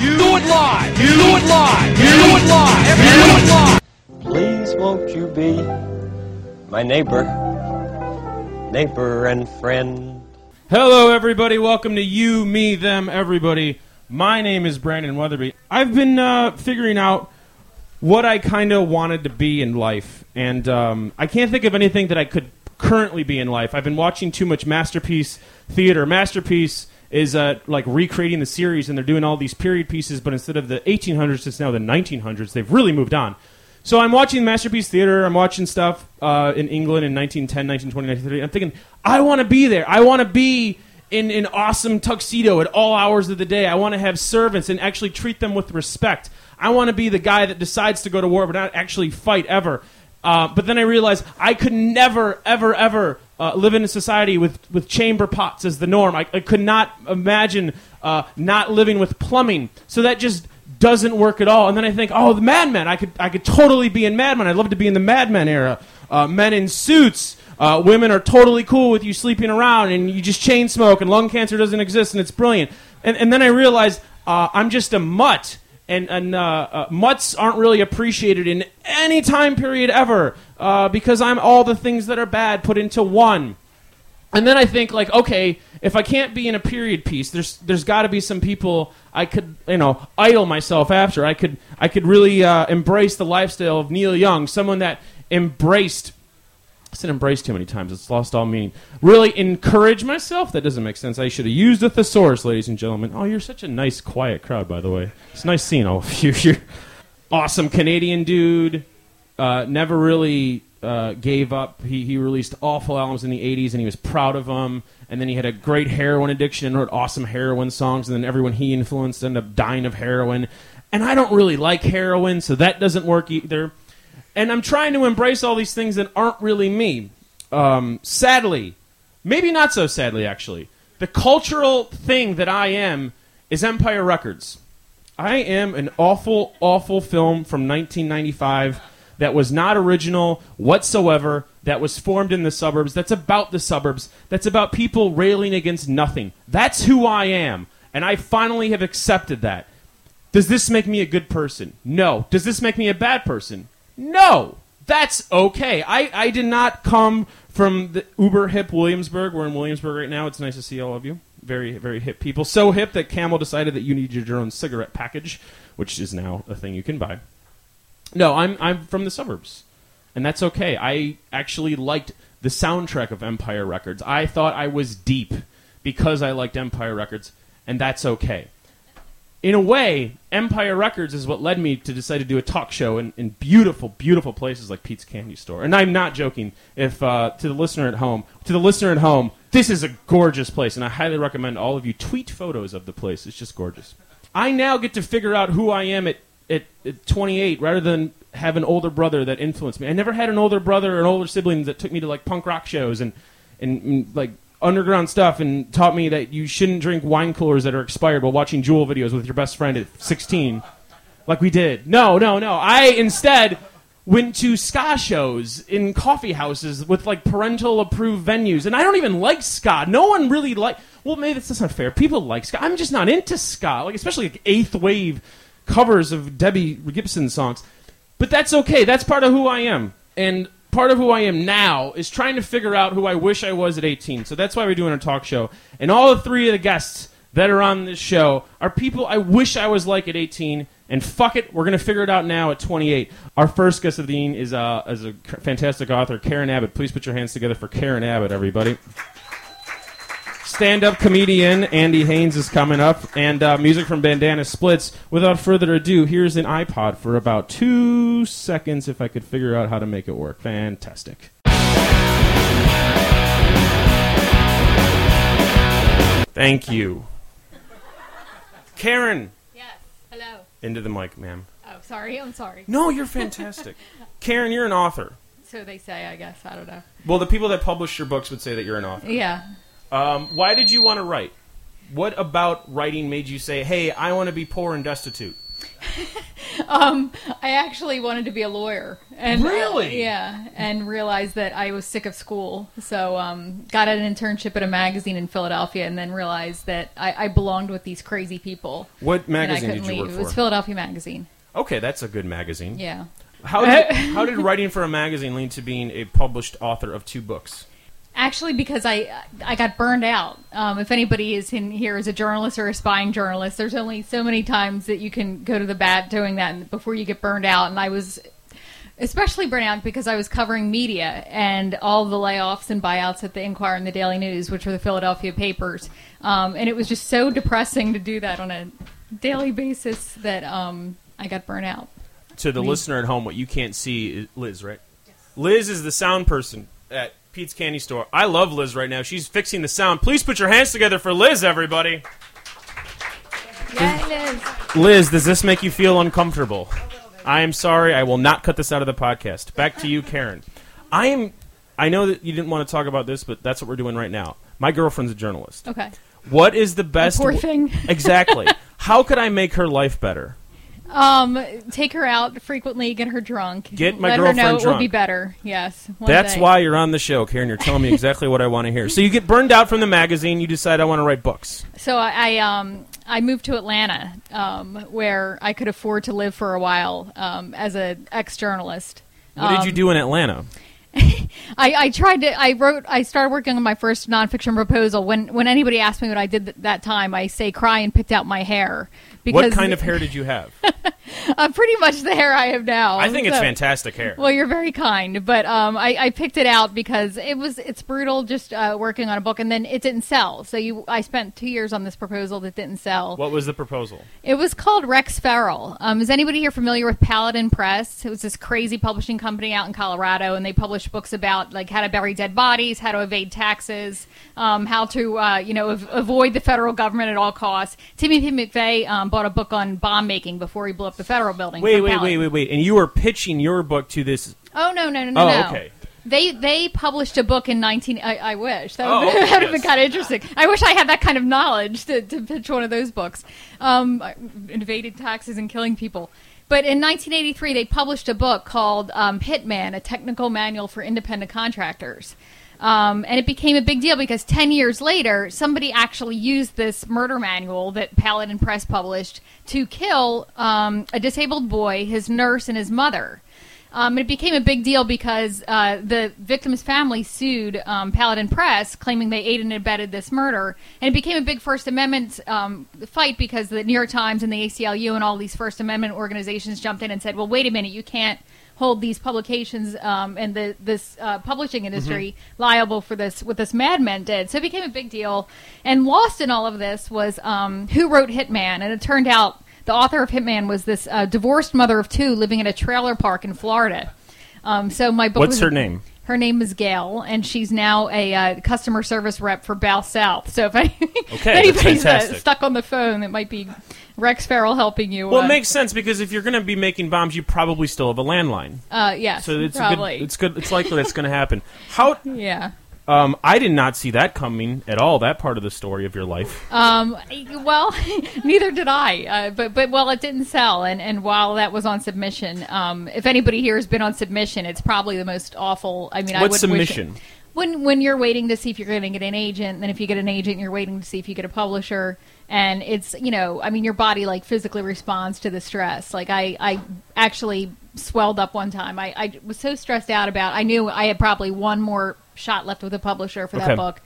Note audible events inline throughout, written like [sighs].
You do it live. You do it live. You do it live. You do it live. Please won't you be my neighbor, neighbor and friend? Hello, everybody. Welcome to You, Me, Them, Everybody. My name is Brandon Weatherby. I've been uh, figuring out what I kind of wanted to be in life, and um, I can't think of anything that I could currently be in life. I've been watching too much Masterpiece theater. Masterpiece is uh, like recreating the series, and they're doing all these period pieces, but instead of the 1800s, it's now the 1900s. They've really moved on. So I'm watching Masterpiece Theater. I'm watching stuff uh, in England in 1910, 1920, 1930. I'm thinking, I want to be there. I want to be in an awesome tuxedo at all hours of the day. I want to have servants and actually treat them with respect. I want to be the guy that decides to go to war but not actually fight ever. Uh, but then I realized I could never, ever, ever uh, live in a society with, with chamber pots as the norm. I, I could not imagine uh, not living with plumbing. So that just doesn't work at all. And then I think, oh, the Mad Men. I could, I could totally be in Mad Men. I'd love to be in the Mad Men era. Uh, men in suits. Uh, women are totally cool with you sleeping around and you just chain smoke and lung cancer doesn't exist and it's brilliant. And, and then I realized uh, I'm just a mutt. And, and uh, uh, mutts aren't really appreciated in any time period ever uh, because I'm all the things that are bad put into one. And then I think like, okay, if I can't be in a period piece, there's there's got to be some people I could you know idol myself after. I could I could really uh, embrace the lifestyle of Neil Young, someone that embraced. I said embrace too many times. It's lost all meaning. Really encourage myself. That doesn't make sense. I should have used a thesaurus, ladies and gentlemen. Oh, you're such a nice, quiet crowd, by the way. It's nice seeing all of [laughs] you. You're awesome Canadian dude. Uh, never really uh, gave up. He, he released awful albums in the 80s and he was proud of them. And then he had a great heroin addiction and wrote awesome heroin songs. And then everyone he influenced ended up dying of heroin. And I don't really like heroin, so that doesn't work either. And I'm trying to embrace all these things that aren't really me. Um, sadly, maybe not so sadly, actually, the cultural thing that I am is Empire Records. I am an awful, awful film from 1995 that was not original whatsoever, that was formed in the suburbs, that's about the suburbs, that's about people railing against nothing. That's who I am. And I finally have accepted that. Does this make me a good person? No. Does this make me a bad person? No. That's okay. I, I did not come from the uber hip Williamsburg. We're in Williamsburg right now. It's nice to see all of you. Very, very hip people. So hip that Camel decided that you needed your own cigarette package, which is now a thing you can buy. No, I'm I'm from the suburbs, and that's okay. I actually liked the soundtrack of Empire Records. I thought I was deep because I liked Empire Records, and that's okay. In a way, Empire Records is what led me to decide to do a talk show in, in beautiful, beautiful places like Pete's Candy Store. And I'm not joking. If uh, to the listener at home, to the listener at home, this is a gorgeous place, and I highly recommend all of you tweet photos of the place. It's just gorgeous. I now get to figure out who I am at at, at 28 rather than have an older brother that influenced me. I never had an older brother or an older sibling that took me to like punk rock shows and and, and like underground stuff and taught me that you shouldn't drink wine coolers that are expired while watching Jewel videos with your best friend at 16 like we did. No, no, no. I instead went to ska shows in coffee houses with like parental approved venues and I don't even like ska. No one really like well maybe that's, that's not fair. People like ska. I'm just not into ska. Like especially like eighth wave covers of Debbie Gibson songs. But that's okay. That's part of who I am. And part of who I am now is trying to figure out who I wish I was at 18. So that's why we're doing a talk show. And all three of the guests that are on this show are people I wish I was like at 18. And fuck it, we're to figure it out now at 28. Our first guest of the evening is, uh, is a fantastic author, Karen Abbott. Please put your hands together for Karen Abbott, everybody stand-up comedian Andy Haynes is coming up, and uh, music from Bandana Splits. Without further ado, here's an iPod for about two seconds. If I could figure out how to make it work, fantastic. Thank you, Karen. Yes. Hello. Into the mic, ma'am. Oh, sorry. I'm sorry. No, you're fantastic, [laughs] Karen. You're an author. So they say, I guess. I don't know. Well, the people that publish your books would say that you're an author. Yeah. Um, why did you want to write? What about writing made you say, "Hey, I want to be poor and destitute"? [laughs] Um, I actually wanted to be a lawyer, and Really? yeah, and realized that I was sick of school, so um, got an internship at a magazine in Philadelphia, and then realized that I, I belonged with these crazy people. What magazine couldn't did you leave. work It was? Philadelphia Magazine. Okay, that's a good magazine. Yeah. How did, [laughs] how did writing for a magazine lead to being a published author of two books? Actually, because I I got burned out. Um, if anybody is in here as a journalist or a spying journalist, there's only so many times that you can go to the bat doing that before you get burned out. And I was especially burned out because I was covering media and all the layoffs and buyouts at the Inquirer and the Daily News, which were the Philadelphia papers. Um, and it was just so depressing to do that on a daily basis that um, I got burned out. To the Me. listener at home, what you can't see is Liz, right? Liz is the sound person at Pete's Candy Store. I love Liz right now. She's fixing the sound. Please put your hands together for Liz, everybody. Yeah, is. Liz, does this make you feel uncomfortable? I am sorry. I will not cut this out of the podcast. Back to you, Karen. I am. I know that you didn't want to talk about this, but that's what we're doing right now. My girlfriend's a journalist. Okay. What is the best? Poor thing. exactly. [laughs] How could I make her life better? Um, take her out frequently, get her drunk. Get my Let her know girlfriend it will be better. Yes. That's day. why you're on the show, Karen. You're telling me exactly what I want to hear. So you get burned out from the magazine. You decide I want to write books. So I, I um I moved to Atlanta, um, where I could afford to live for a while, um, as an ex journalist. What did you do in Atlanta? [laughs] I, I tried to. I wrote. I started working on my first nonfiction proposal. When when anybody asked me what I did th- that time, I say cry and picked out my hair. Because What kind of hair did you have? [laughs] Uh, pretty much the hair I have now. I think it's fantastic hair. Well, you're very kind, but um, I, I picked it out because it was it's brutal just uh, working on a book, and then it didn't sell. So you, I spent two years on this proposal that didn't sell. What was the proposal? It was called Rex Feral. Um, is anybody here familiar with Paladin Press? It was this crazy publishing company out in Colorado, and they published books about like how to bury dead bodies, how to evade taxes, um, how to uh, you know av- avoid the federal government at all costs. Timothy McVeigh bought a book on bomb making before he blew up the federal building. Wait, wait, wait, wait, wait. And you were pitching your book to this. Oh no no no no Oh, no. okay. They they published a book in nineteen. I, I wish that Oh, would [laughs] okay, that would have been kind of interesting. I wish I had that kind of knowledge to, to pitch one of those books. Um, invaded taxes and killing people. But in 1983, they published a book called um, Hitman: A Technical Manual for Independent Contractors. Um, and it became a big deal because 10 years later, somebody actually used this murder manual that Paladin Press published to kill um, a disabled boy, his nurse, and his mother. Um, it became a big deal because uh, the victim's family sued um, Paladin Press, claiming they aided and abetted this murder. And it became a big First Amendment um, fight because the New York Times and the ACLU and all these First Amendment organizations jumped in and said, "Well, wait a minute, you can't hold these publications um, and the this uh, publishing industry liable for this what this madman did." So it became a big deal. And lost in all of this was um, who wrote Hitman, and it turned out the author of Hitman was this uh, divorced mother of two living in a trailer park in Florida. Um, so my book. What's was- her name? Her name is Gail, and she's now a uh, customer service rep for BellSouth. So if, any, [laughs] if anybody's uh, stuck on the phone, it might be Rex Feral helping you. Well, uh, it makes sense because if you're going to be making bombs, you probably still have a landline. uh, yes, So it's probably. good. It's good. It's likely that's going to happen. How? [laughs] yeah. Um, I did not see that coming at all. That part of the story of your life. Um, well, [laughs] neither did I. Uh, but but well, it didn't sell, and and while that was on submission, um, if anybody here has been on submission, it's probably the most awful. I mean, I What's would wish submission? when when you're waiting to see if you're going to get an agent, and then if you get an agent, you're waiting to see if you get a publisher, and it's you know, I mean, your body like physically responds to the stress. Like I I actually swelled up one time. I I was so stressed out about. I knew I had probably one more shot left with a publisher for Okay. that book,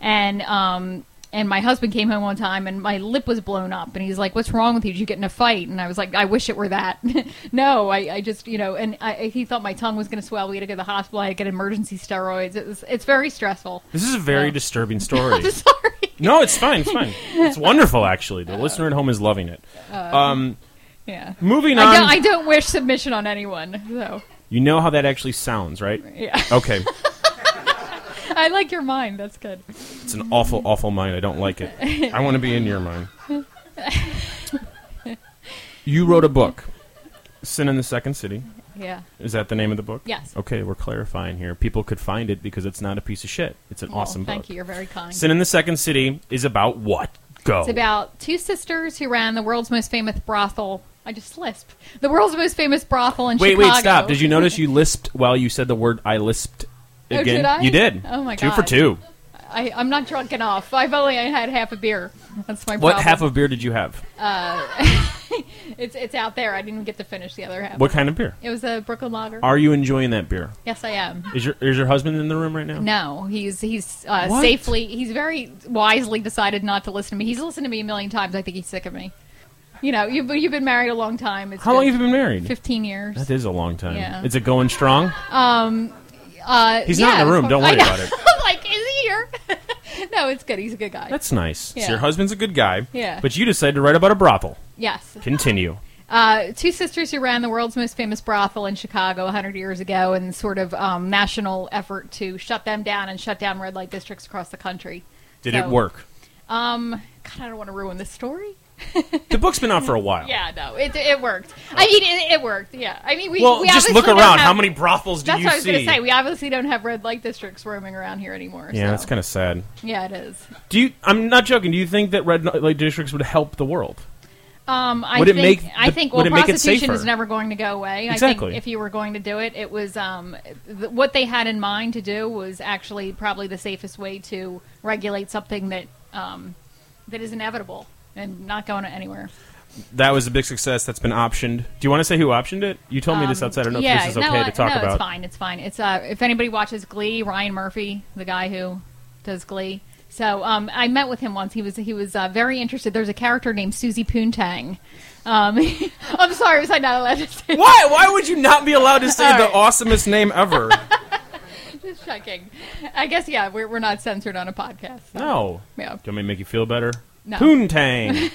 and um. And my husband came home one time, and my lip was blown up. And he's like, "What's wrong with you? Did you get in a fight?" And I was like, "I wish it were that." [laughs] no, I, I just, you know, and I, he thought my tongue was going to swell. We had to go to the hospital. I had to get emergency steroids. It was, it's very stressful. This is a very Yeah. disturbing [laughs] story. I'm sorry. no, it's fine. It's fine. It's wonderful, actually. The listener at home is loving it. Um, Yeah. moving I on. don't, I don't wish submission on anyone. So you know how that actually sounds, right? yeah, Okay. [laughs] [laughs] I like your mind. That's good. It's an awful, awful mind. I don't like it. I want to be in your mind. [laughs] You wrote a book, Sin in the Second City. Yeah. Is that the name of the book? Yes. Okay, we're clarifying here. People could find it because it's not a piece of shit. It's an Well, awesome book. Thank you. You're very kind. Sin in the Second City is about what? Go. It's about two sisters who ran the world's most famous brothel I just lisped. The world's most famous brothel in Wait, Chicago. wait, stop. Did you notice you [laughs] lisped while you said the word I lisped Oh, did I? You did. Oh, my god. Two for two. I, I'm not drunk enough. I've only had half a beer. That's my problem. What half of beer did you have? [laughs] It's it's out there. I didn't even get to finish the other half. What kind of beer? It was a Brooklyn Lager. Are you enjoying that beer? yes, I am. Is your is your husband in the room right now? No, he's he's uh, safely. He's very wisely decided not to listen to me. He's listened to me a million times. I think he's sick of me. You know, you've you've been married a long time. It's How long have you been married? Fifteen years. That is a long time. Yeah. Is it going strong? Uh, He's not in the room. Don't worry about it. [laughs] I'm like, is he here? [laughs] no, it's good. He's a good guy. That's nice. Yeah. So your husband's a good guy. Yeah. But you decided to write about a brothel. yes. Continue. Uh, two sisters who ran the world's most famous brothel in Chicago 100 years ago, and sort of um, national effort to shut them down and shut down red light districts across the country. Did So, it work? Um, God, I don't want to ruin the story. [laughs] The book's been out for a while. Yeah, no, it, it worked. I mean, it, it worked. Yeah, I mean, we Well, we just obviously look don't around. have- How many brothels do That's you what I was see? to say. We obviously don't have red light districts roaming around here anymore. yeah, so. that's kind of sad. yeah, it is. Do you? I'm not joking. Do you think that red light districts would help the world? Um, I Would it think make I the- think would well, it make it prostitution is never going to go away. I Exactly. think if you were going to do it, it was um, th- what they had in mind to do was actually probably the safest way to regulate something that um, that is inevitable and not going anywhere. That was a big success. That's been optioned. Do you want to say who optioned it? You told me this outside. I don't know Um, yeah, if this is okay uh, to talk no, about. it's fine. It's fine. It's uh, if anybody watches Glee, Ryan Murphy, the guy who does Glee. So um, I met with him once. He was he was uh, very interested. There's a character named Susie Poontang. Um, [laughs] I'm sorry, was I not allowed to say? Why? Why would you not be allowed to say All the awesomest name ever? [laughs] Just checking. I guess yeah, we're we're not censored on a podcast. so- no. Yeah. Do you want me to make you feel better? No. Poontang.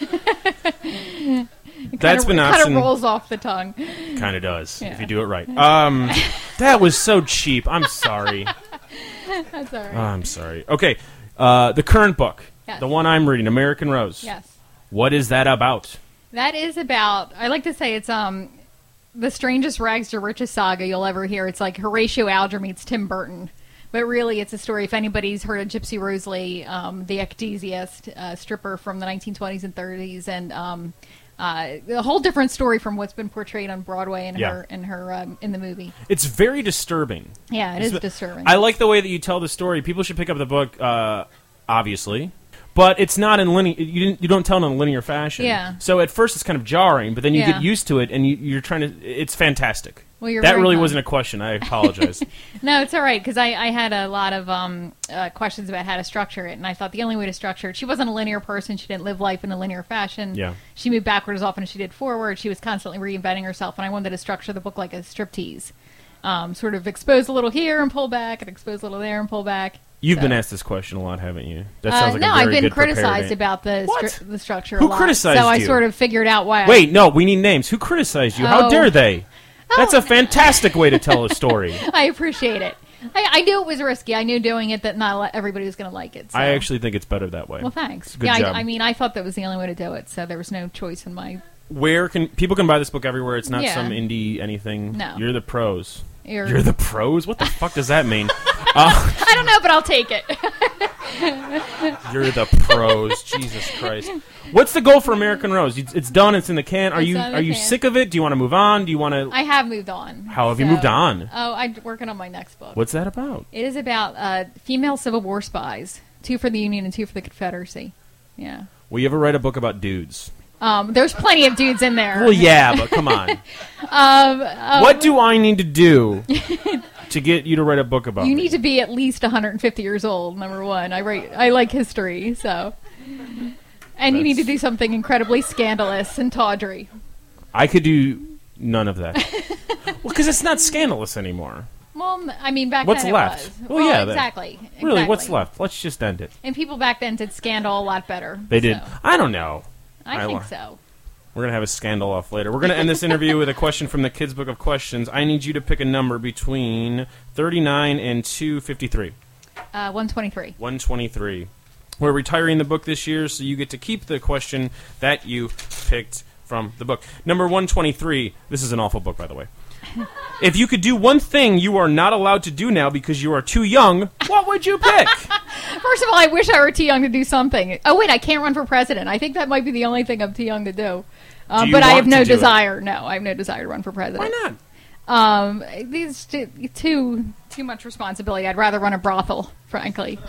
[laughs] That's been kind of rolls off the tongue. Kind of does Yeah. if you do it right. Um, that was so cheap. I'm sorry. [laughs] That's all right. Oh, I'm sorry. Okay, uh, the current book, Yes. the one I'm reading, American Rose. yes. What is that about? That is about. I like to say it's um the strangest rags to riches saga you'll ever hear. It's like Horatio Alger meets Tim Burton, but really it's a story. If anybody's heard of Gypsy Rose Lee, um, the ecstasiast uh, stripper from the 1920s and 30s, and um, uh, a whole different story from what's been portrayed on Broadway in Yeah. her in her um, in the movie. It's very disturbing. Yeah, it is It's- disturbing. I like the way that you tell the story. People should pick up the book, uh, obviously, but it's not in linear. You didn't. You don't tell it in a linear fashion. Yeah. So at first it's kind of jarring, but then you Yeah. get used to it, and you, you're trying to. It's fantastic. Well, you're that really wasn't a question. I apologize. [laughs] No, it's all right because I, I had a lot of um, uh, questions about how to structure it, and I thought the only way to structure it. She wasn't a linear person. She didn't live life in a linear fashion. Yeah. She moved backward as often as she did forward. She was constantly reinventing herself, and I wanted to structure the book like a striptease, um, sort of expose a little here and pull back, and expose a little there and pull back. You've So- been asked this question a lot, haven't you? That Uh, sounds like no, a very I've been criticized about the stru- the structure. Who a lot. criticized So I sort of figured out why. I- Wait, no, we need names. Who criticized you? How Oh. dare they? That's Oh. a fantastic way to tell a [laughs] story. I appreciate it. I, I knew it was risky. I knew doing it that not everybody was going to like it. So. I actually think it's better that way. Well, thanks. Good yeah, job. I, I mean, I thought that was the only way to do it, so there was no choice in my. Where can people can buy this book everywhere? It's not Yeah. some indie anything. No. You're the pros. Ear. You're the pros. What the fuck does that mean? [laughs] I don't know, but I'll take it. [laughs] You're the pros. Jesus Christ. What's the goal for American Rose? It's it's done. It's in the can. Are It's you are the you can. sick of it? Do you want to move on? Do you want to? I have moved on. How have you moved on? Oh, I'm working on my next book. What's that about? It is about uh, female Civil War spies, two for the Union and two for the Confederacy. Yeah. Will you ever write a book about dudes? Um, there's plenty of dudes in there. Well, yeah, but come on. [laughs] Um, what do I need to do [laughs] to get you to write a book about? You me? need to be at least 150 years old. Number one, I write. I like history, so. And you need to do something incredibly scandalous and tawdry. I could do none of that. [laughs] well, because it's not scandalous anymore. Well, I mean, back What's then left? it was. Well, yeah, that- exactly. Really, what's left? Let's just end it. And people back then did scandal a lot better. They did. I don't know. I, I think so. We're gonna have a scandal off later. We're gonna end this interview with a question from the Kids Book of Questions. I need you to pick a number between 39 and 253. Uh, 123. 123. We're retiring the book this year, so you get to keep the question that you picked from the book. Number 123. This is an awful book, by the way. If you could do one thing you are not allowed to do now because you are too young, what would you pick? [laughs] First of all, I wish I were too young to do something. Oh wait, I can't run for president. I think that might be the only thing I'm too young to do. Uh, Do but I have no do it? desire. No, I have no desire to run for president. Why not? Um, these two, too too much responsibility. I'd rather run a brothel, frankly.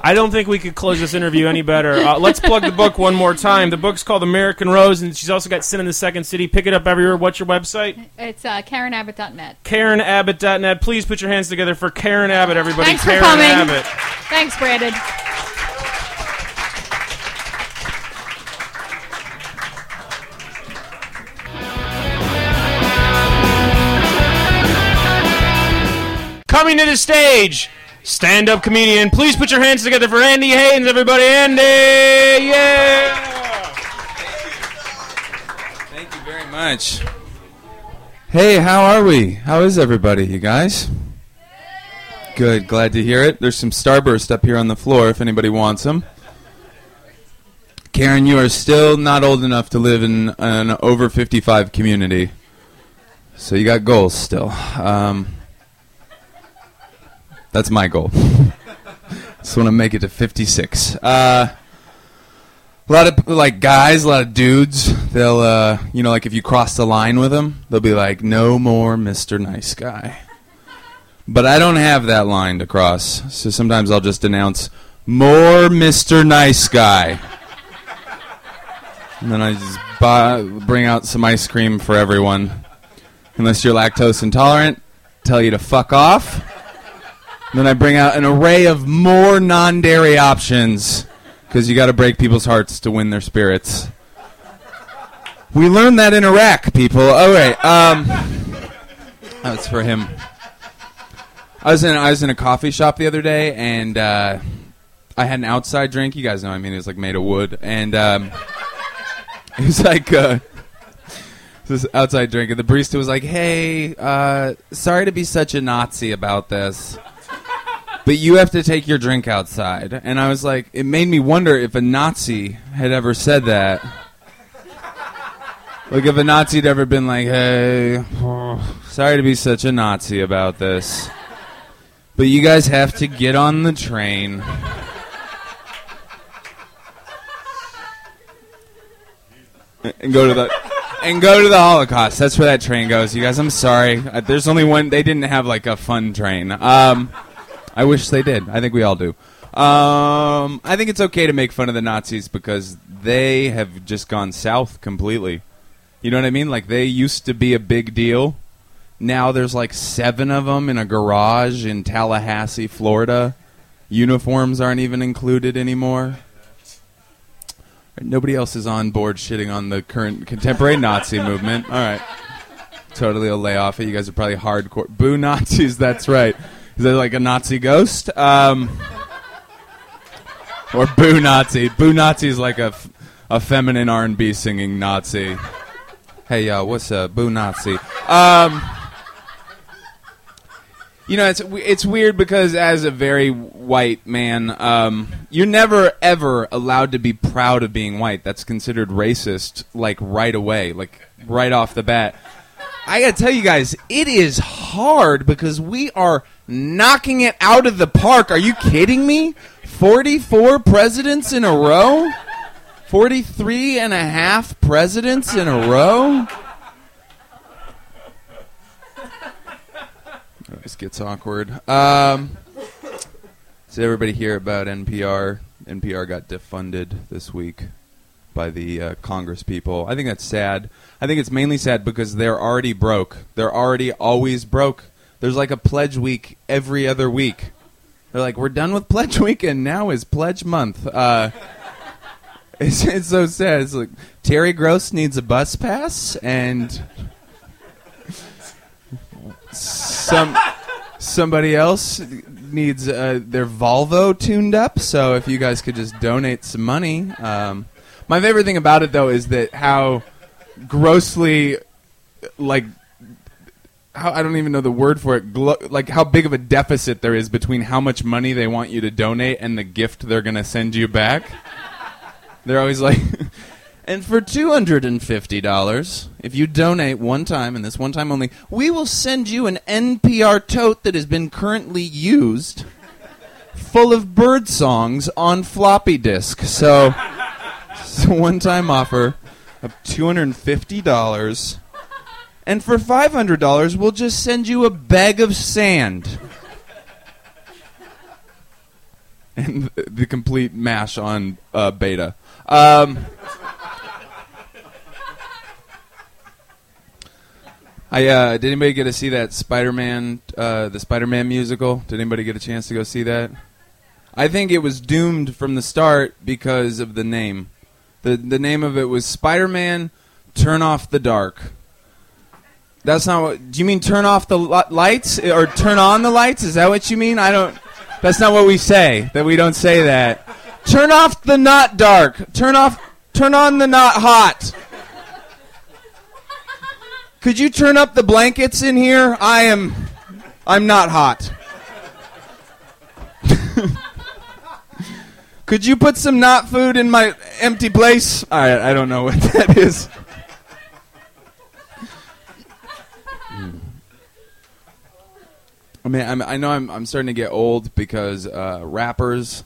I don't think we could close this interview any better. Uh, let's plug the book one more time. The book's called American Rose, and she's also got Sin in the Second City. Pick it up everywhere. What's your website? It's uh, KarenAbbott.net. KarenAbbott.net. Please put your hands together for Karen Abbott, everybody. Thanks for coming. Abbott. Thanks, Brandon. Coming to the stage, stand up comedian. Please put your hands together for Andy Haynes, everybody. Andy! Yeah! Thank you very much. Hey, how are we? How is everybody, you guys? Good, glad to hear it. There's some Starburst up here on the floor if anybody wants them. Karen, you are still not old enough to live in an over 55 community. So you got goals still. Um, that's my goal. [laughs] Just want to make it to 56. Uh, a lot of like guys, a lot of dudes. They'll, uh, you know, like if you cross the line with them, they'll be like, "No more Mr. Nice Guy." But I don't have that line to cross, so sometimes I'll just announce, "More Mr. Nice Guy," and then I just buy, bring out some ice cream for everyone. Unless you're lactose intolerant, tell you to fuck off. Then I bring out an array of more non-dairy options because you got to break people's hearts to win their spirits. We learned that in Iraq, people. All right, um, that's for him. I was in I was in a coffee shop the other day, and uh, I had an outside drink. You guys know, I mean, it was like made of wood, and um, it was like uh, this outside drink, and the barista was like, "Hey, uh, sorry to be such a Nazi about this." But you have to take your drink outside. And I was like, it made me wonder if a Nazi had ever said that. Like if a Nazi had ever been like, hey, sorry to be such a Nazi about this. But you guys have to get on the train. And go to the and go to the Holocaust. That's where that train goes. You guys, I'm sorry. Uh, There's only one. They didn't have like a fun train. Um, I wish they did. I think we all do. Um, I think it's okay to make fun of the Nazis because they have just gone south completely. You know what I mean? Like they used to be a big deal. Now there's like seven of them in a garage in Tallahassee, Florida. Uniforms aren't even included anymore. Nobody else is on board shitting on the current contemporary Nazi movement. All right. Totally a lay off it. You guys are probably hardcore. Boo Nazis, that's right. Is it like a Nazi ghost? Um, or boo Nazi. Boo Nazi is like a, f- a feminine R&B singing Nazi. Hey, uh, what's up? Boo Nazi. Um, you know, it's it's weird because as a very white man, um, you're never ever allowed to be proud of being white. That's considered racist, like right away, like right off the bat. I gotta tell you guys, it is hard because we are knocking it out of the park. Are you kidding me? 44 presidents in a row? 43 and a half presidents in a row? This gets awkward. Um, did everybody hear about NPR? NPR got defunded this week by the uh, Congress people. I think that's sad. I think it's mainly sad because they're already broke. They're already always broke. There's like a pledge week every other week. They're like, we're done with pledge week, and now is pledge month. Uh, [laughs] it's, it's so sad. It's like Terry Gross needs a bus pass, and some somebody else needs uh, their Volvo tuned up. So if you guys could just donate some money. Um, my favorite thing about it though is that how grossly like how I don't even know the word for it. Glo- like how big of a deficit there is between how much money they want you to donate and the gift they're going to send you back. [laughs] They're always like, [laughs] And for $250, if you donate one time, and this one time only, we will send you an NPR tote that has been currently used full of bird songs on floppy disk. So, [laughs] it's a one time offer of $250. And for $500, we'll just send you a bag of sand. [laughs] And the, the complete mash on uh, beta. Um, I uh, did anybody get to see that Spider-Man, uh, the Spider-Man musical? Did anybody get a chance to go see that? I think it was doomed from the start because of the name. the The name of it was Spider-Man: Turn Off the Dark. That's not what. Do you mean turn off the li- lights eh, or turn on the lights? Is that what you mean? I don't. That's not what we say. That we don't say that. Turn off the not dark. Turn off. Turn on the not hot. Could you turn up the blankets in here? I am. I'm not hot. [laughs] Could you put some not food in my empty place? I I don't know what that is. I mean, I'm, I know I'm, I'm starting to get old because uh, rappers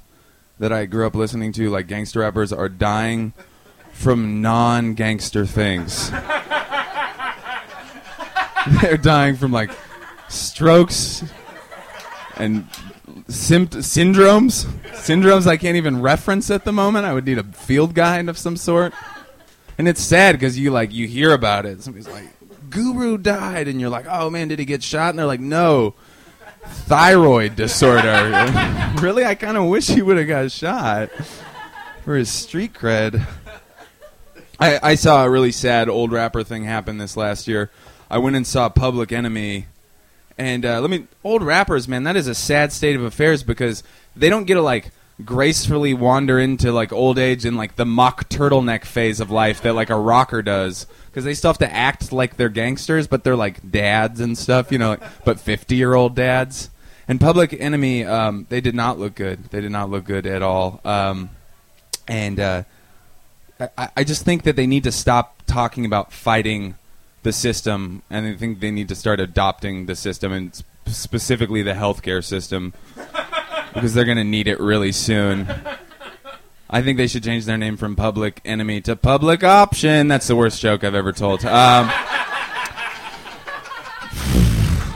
that I grew up listening to, like gangster rappers, are dying from non-gangster things. [laughs] They're dying from like strokes and sympt- syndromes, syndromes I can't even reference at the moment. I would need a field guide of some sort. And it's sad because you like you hear about it. Somebody's like, "Guru died," and you're like, "Oh man, did he get shot?" And they're like, "No, thyroid disorder." [laughs] really, I kind of wish he would have got shot for his street cred. I, I saw a really sad old rapper thing happen this last year. I went and saw Public Enemy, and uh, let me old rappers, man. That is a sad state of affairs because they don't get to like gracefully wander into like old age and like the mock turtleneck phase of life that like a rocker does because they still have to act like they're gangsters, but they're like dads and stuff, you know, like, but fifty year old dads. And Public Enemy, um, they did not look good. They did not look good at all. Um, and uh, I, I just think that they need to stop talking about fighting the system, and I think they need to start adopting the system, and sp- specifically the healthcare system, because they're going to need it really soon. I think they should change their name from Public Enemy to Public Option. That's the worst joke I've ever told. Um, [sighs]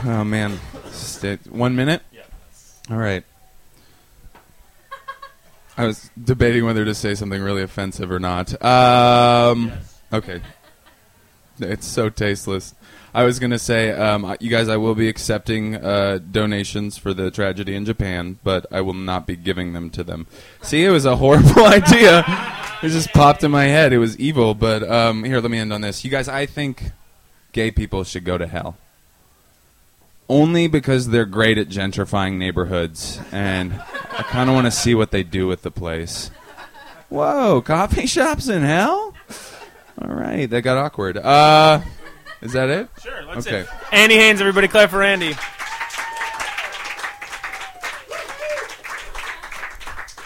oh man, Stay, one minute. All right. I was debating whether to say something really offensive or not. Um, Okay. [laughs] It's so tasteless. I was to say, um, you guys, I will be accepting uh, donations for the tragedy in Japan, but I will not be giving them to them. See, it was a horrible [laughs] idea. It just popped in my head. It was evil, but um, here, let me end on this. You guys, I think gay people should go to hell. Only because they're great at gentrifying neighborhoods, and I kind of want to see what they do with the place. Whoa, coffee shops in hell? All right, that got awkward. Uh, is that it? Sure, let's Okay. it. Andy Haynes, everybody, clap for Andy.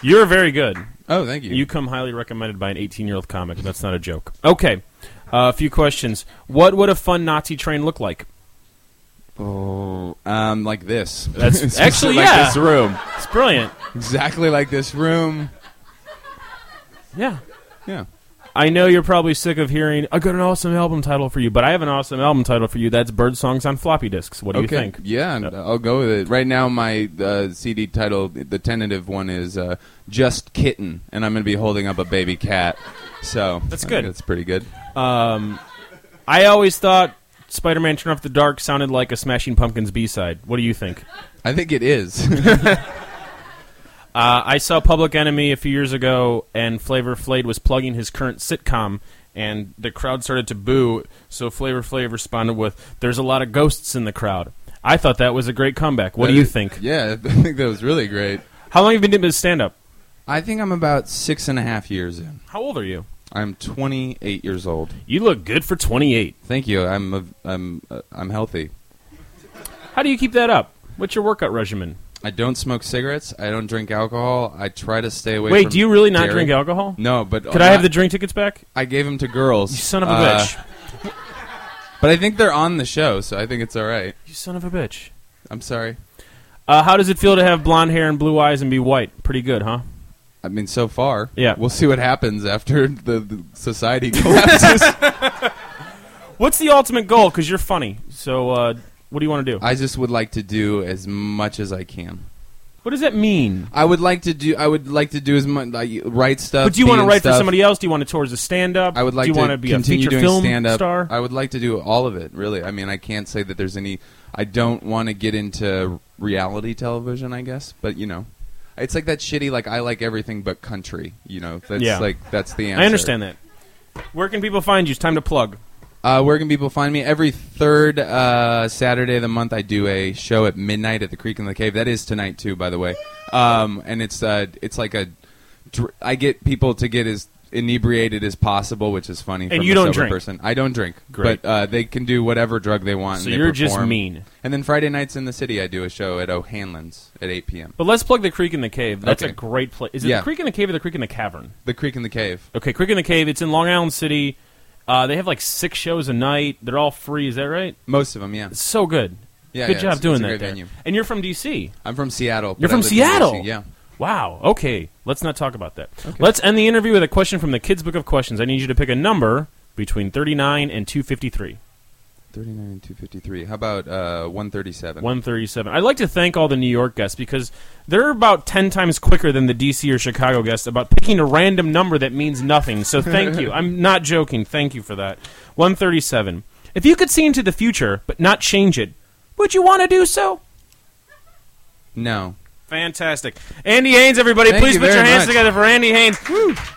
You're very good. Oh, thank you. You come highly recommended by an 18 year old comic. That's not a joke. Okay, uh, a few questions. What would a fun Nazi train look like? Oh, um, like this. That's- [laughs] actually, like yeah. this room, It's brilliant. exactly like this room. Yeah. Yeah. I know you're probably sick of hearing, I got an awesome album title for you, but I have an awesome album title for you. That's Bird Songs on Floppy Disks. What do okay. you think? Yeah. I'll go with it. Right now, my uh, CD title, the tentative one, is uh, "Just Kitten," and I'm going to be holding up a baby cat. So That's good. That's pretty good. Um, I always thought Spider Man Turn Off the Dark sounded like a Smashing Pumpkins B side. What do you think? I think it is. [laughs] [laughs] Uh, I saw Public Enemy a few years ago, and Flavor Flav was plugging his current sitcom, and the crowd started to boo. So Flavor Flav responded with, "There's a lot of ghosts in the crowd." I thought that was a great comeback. What do you think? Yeah, [laughs] I think that was really great. How long have you been doing stand up? I think I'm about six and a half years in. How old are you? I'm 28 years old. You look good for 28. Thank you. I'm a, I'm uh, I'm healthy. How do you keep that up? What's your workout regimen? I don't smoke cigarettes. I don't drink alcohol. I try to stay away. From the. Wait, from do you really not dairy. drink alcohol? No, but Could I have the drink tickets back? I gave them to girls. You son of a Uh, bitch. [laughs] But I think they're on the show, so I think it's all right. You son of a bitch. I'm sorry. Uh, how does it feel to have blonde hair and blue eyes and be white? Pretty good, huh? I mean, so far, Yeah. We'll see what happens after [laughs] the, the society [laughs] collapses. What's the ultimate goal? Because you're funny. So, uh, what do you want to do? I just would like to do as much as I can. what does that mean? I would like to do. I would like to do as much like write stuff. But do you want to write for somebody else? Do you want to tour as a stand-up? I would like do you to want to be a continue feature doing film stand up. star? I would like to do all of it. Really, I mean, I can't say that there's any. I don't want to get into reality television. I guess, but you know, it's like that shitty. Like I like everything but country. You know, that's Yeah. like that's the answer. I understand that. Where can people find you? It's time to plug. Uh, where can people find me? Every third uh, Saturday of the month, I do a show at midnight at the Creek in the Cave. That is tonight too, by the way. Um, and it's uh, it's like a. dr- I get people to get as inebriated as possible, which is funny. And from you a don't sober drink? person. I don't drink, Great. but uh, they can do whatever drug they want. So and they you're just perform. mean. And then Friday nights in the city, I do a show at O'Hanlon's at 8 p.m. But let's plug the Creek in the Cave. That's Okay. a great place. Is it Yeah. the Creek in the Cave or the Creek in the Cavern? The Creek in the Cave. Okay, Creek in the Cave. It's in Long Island City. Uh, they have like six shows a night. They're all free. Is that right? Most of them, yeah. It's so good. Yeah, good yeah, job it's- doing it's a that. great there. venue. And you're from DC. I'm from Seattle. You're but I from live in Seattle? DC, Yeah. Wow. Okay. Let's not talk about that. Let's end the interview with a question from the Kids Book of Questions. I need you to pick a number between 39 and 253. 39 and 253. How about uh, 137? 137. I'd like to thank all the New York guests because they're about 10 times quicker than the DC or Chicago guests about picking a random number that means nothing. So thank [laughs] you. I'm not joking. Thank you for that. 137. If you could see into the future but not change it, would you want to do so? No. Fantastic. Andy Haynes, everybody, Thank please you put your very hands much. together for Andy Haynes.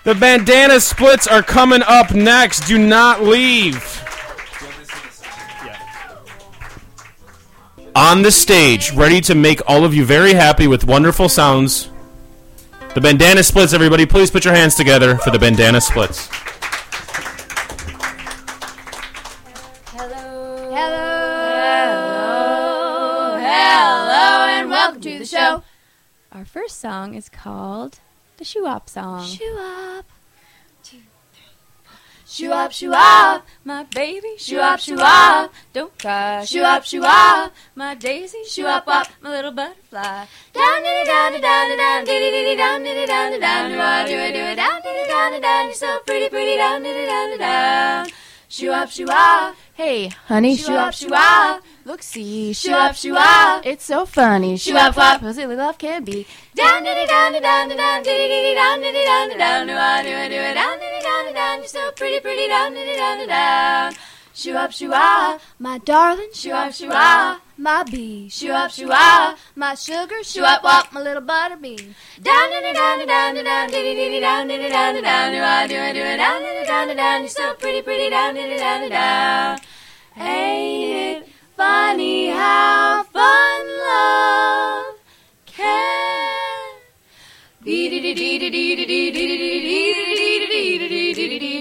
The bandana splits are coming up next. Do not leave. On the stage, ready to make all of you very happy with wonderful sounds. The bandana splits, everybody, please put your hands together for the bandana splits. Hello. Hello. Hello, and welcome to the show. Our first song is called the Shoe Up Song. Shoe Up. Shoe up, shoe up, my baby. Shoe up, shoe up. Don't cry. Shoe up, shoe up, my daisy. Shoe up, up, my little butterfly. Down, diddy, down, diddy, down, diddy, down, diddy, diddy, down, diddy, down, diddy, down, do I do it, do it, down, diddy, down, diddy, down. You're so pretty, pretty, down, diddy, down, diddy, down. Shoe up, shoe up. Hey, honey, shoe up, shoe up. Look, see, shoe up, shoe up. It's so funny. Shoe up, up. How silly love can be. Down, diddy, down, diddy, down, diddy, down, diddy, diddy, down, diddy, down, diddy, down. Do I do it, do it, down, diddy, down, diddy, down. You're so pretty, pretty, down, diddy, down, diddy, down. Shoe up, shoe up, my darling. Shoe up, shoe up, my bee. Shoe up, shoe up, my sugar. Shoe up, up, my little. Down, diddy, down, down, down, diddy, diddy, down, diddy, down, diddy, down. Do I do it, do it, down, diddy, down, diddy, down. You're so pretty, pretty, down, diddy, down, diddy, down. Ain't it funny how fun love can be?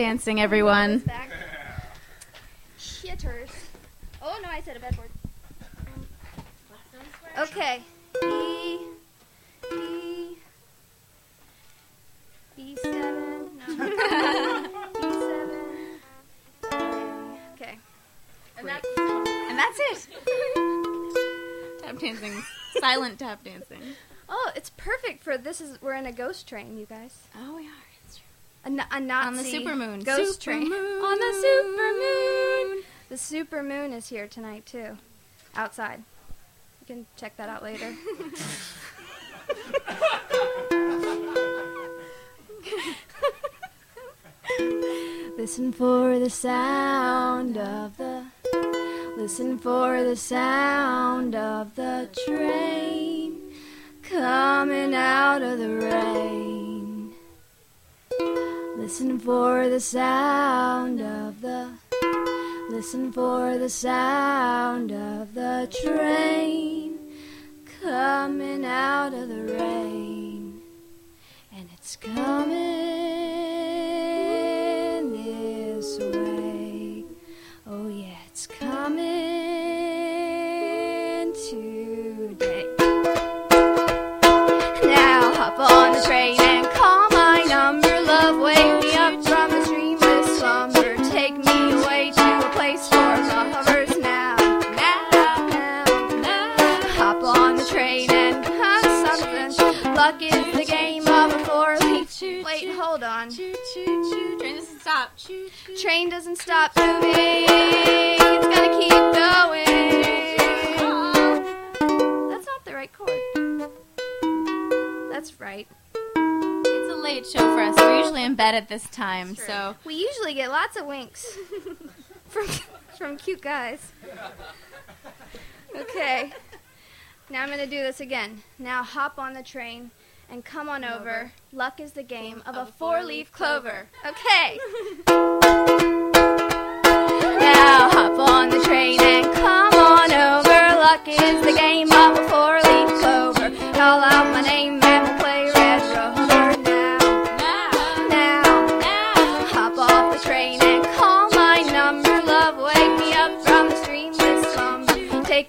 dancing, everyone. Shitters. Oh no, I said a bad word. Okay. B, B, B7. No. [laughs] B7. Okay. And that's, and that's it. tap dancing. Silent tap dancing. Oh, it's perfect for this is we're in a ghost train, you guys. Oh, we are. A, a Nazi on the supermoon ghost super train moon. on the supermoon. The supermoon is here tonight too, outside. You can check that out later. [laughs] Listen for the sound of the. Listen for the sound of the train coming out of the rain. Listen for the sound of the Listen for the sound of the train coming out of the rain. And it's coming cute guys. Okay. Now I'm going to do this again. Now hop on the train and come on over. over. Luck is the game of, of a four leaf clover. Okay. [laughs] now hop on the train and come on over. Luck is the game of a four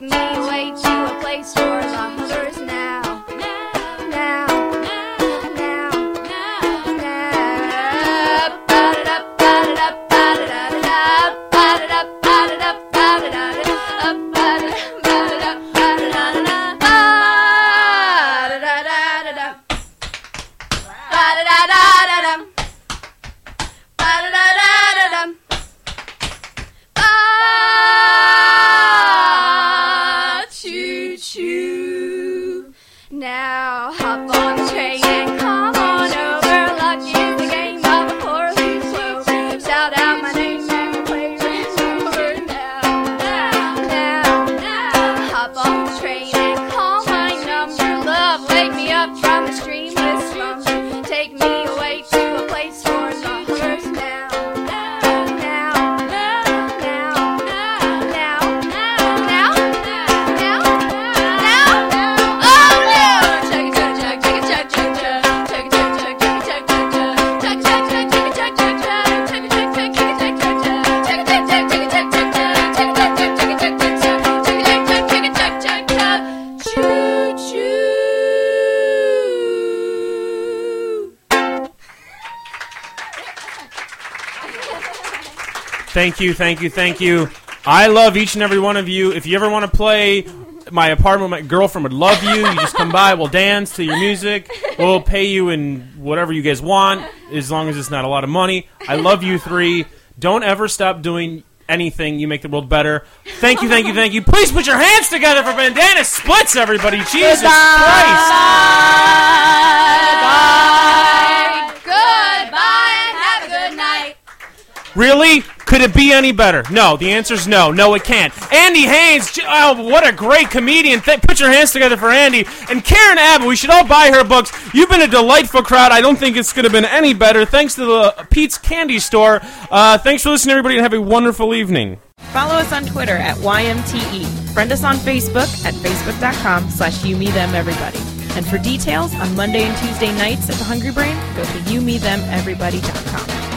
night. Thank you, thank you, thank you. I love each and every one of you. If you ever want to play my apartment, my girlfriend would love you. You just come by, we'll dance to your music. We'll pay you in whatever you guys want, as long as it's not a lot of money. I love you three. Don't ever stop doing anything. You make the world better. Thank you, thank you, thank you. Please put your hands together for Bandana Splits, everybody. Jesus Christ. Bye. Goodbye and have a good night. Really? Could it be any better? No. The answer is no. No, it can't. Andy Haynes, oh, what a great comedian. Th- put your hands together for Andy. And Karen Abbott, we should all buy her books. You've been a delightful crowd. I don't think it's going to have been any better. Thanks to the Pete's Candy Store. Uh, thanks for listening, everybody, and have a wonderful evening. Follow us on Twitter at YMTE. Friend us on Facebook at facebook.com slash you, me, them, everybody. And for details on Monday and Tuesday nights at the Hungry Brain, go to youmethemeverybody.com.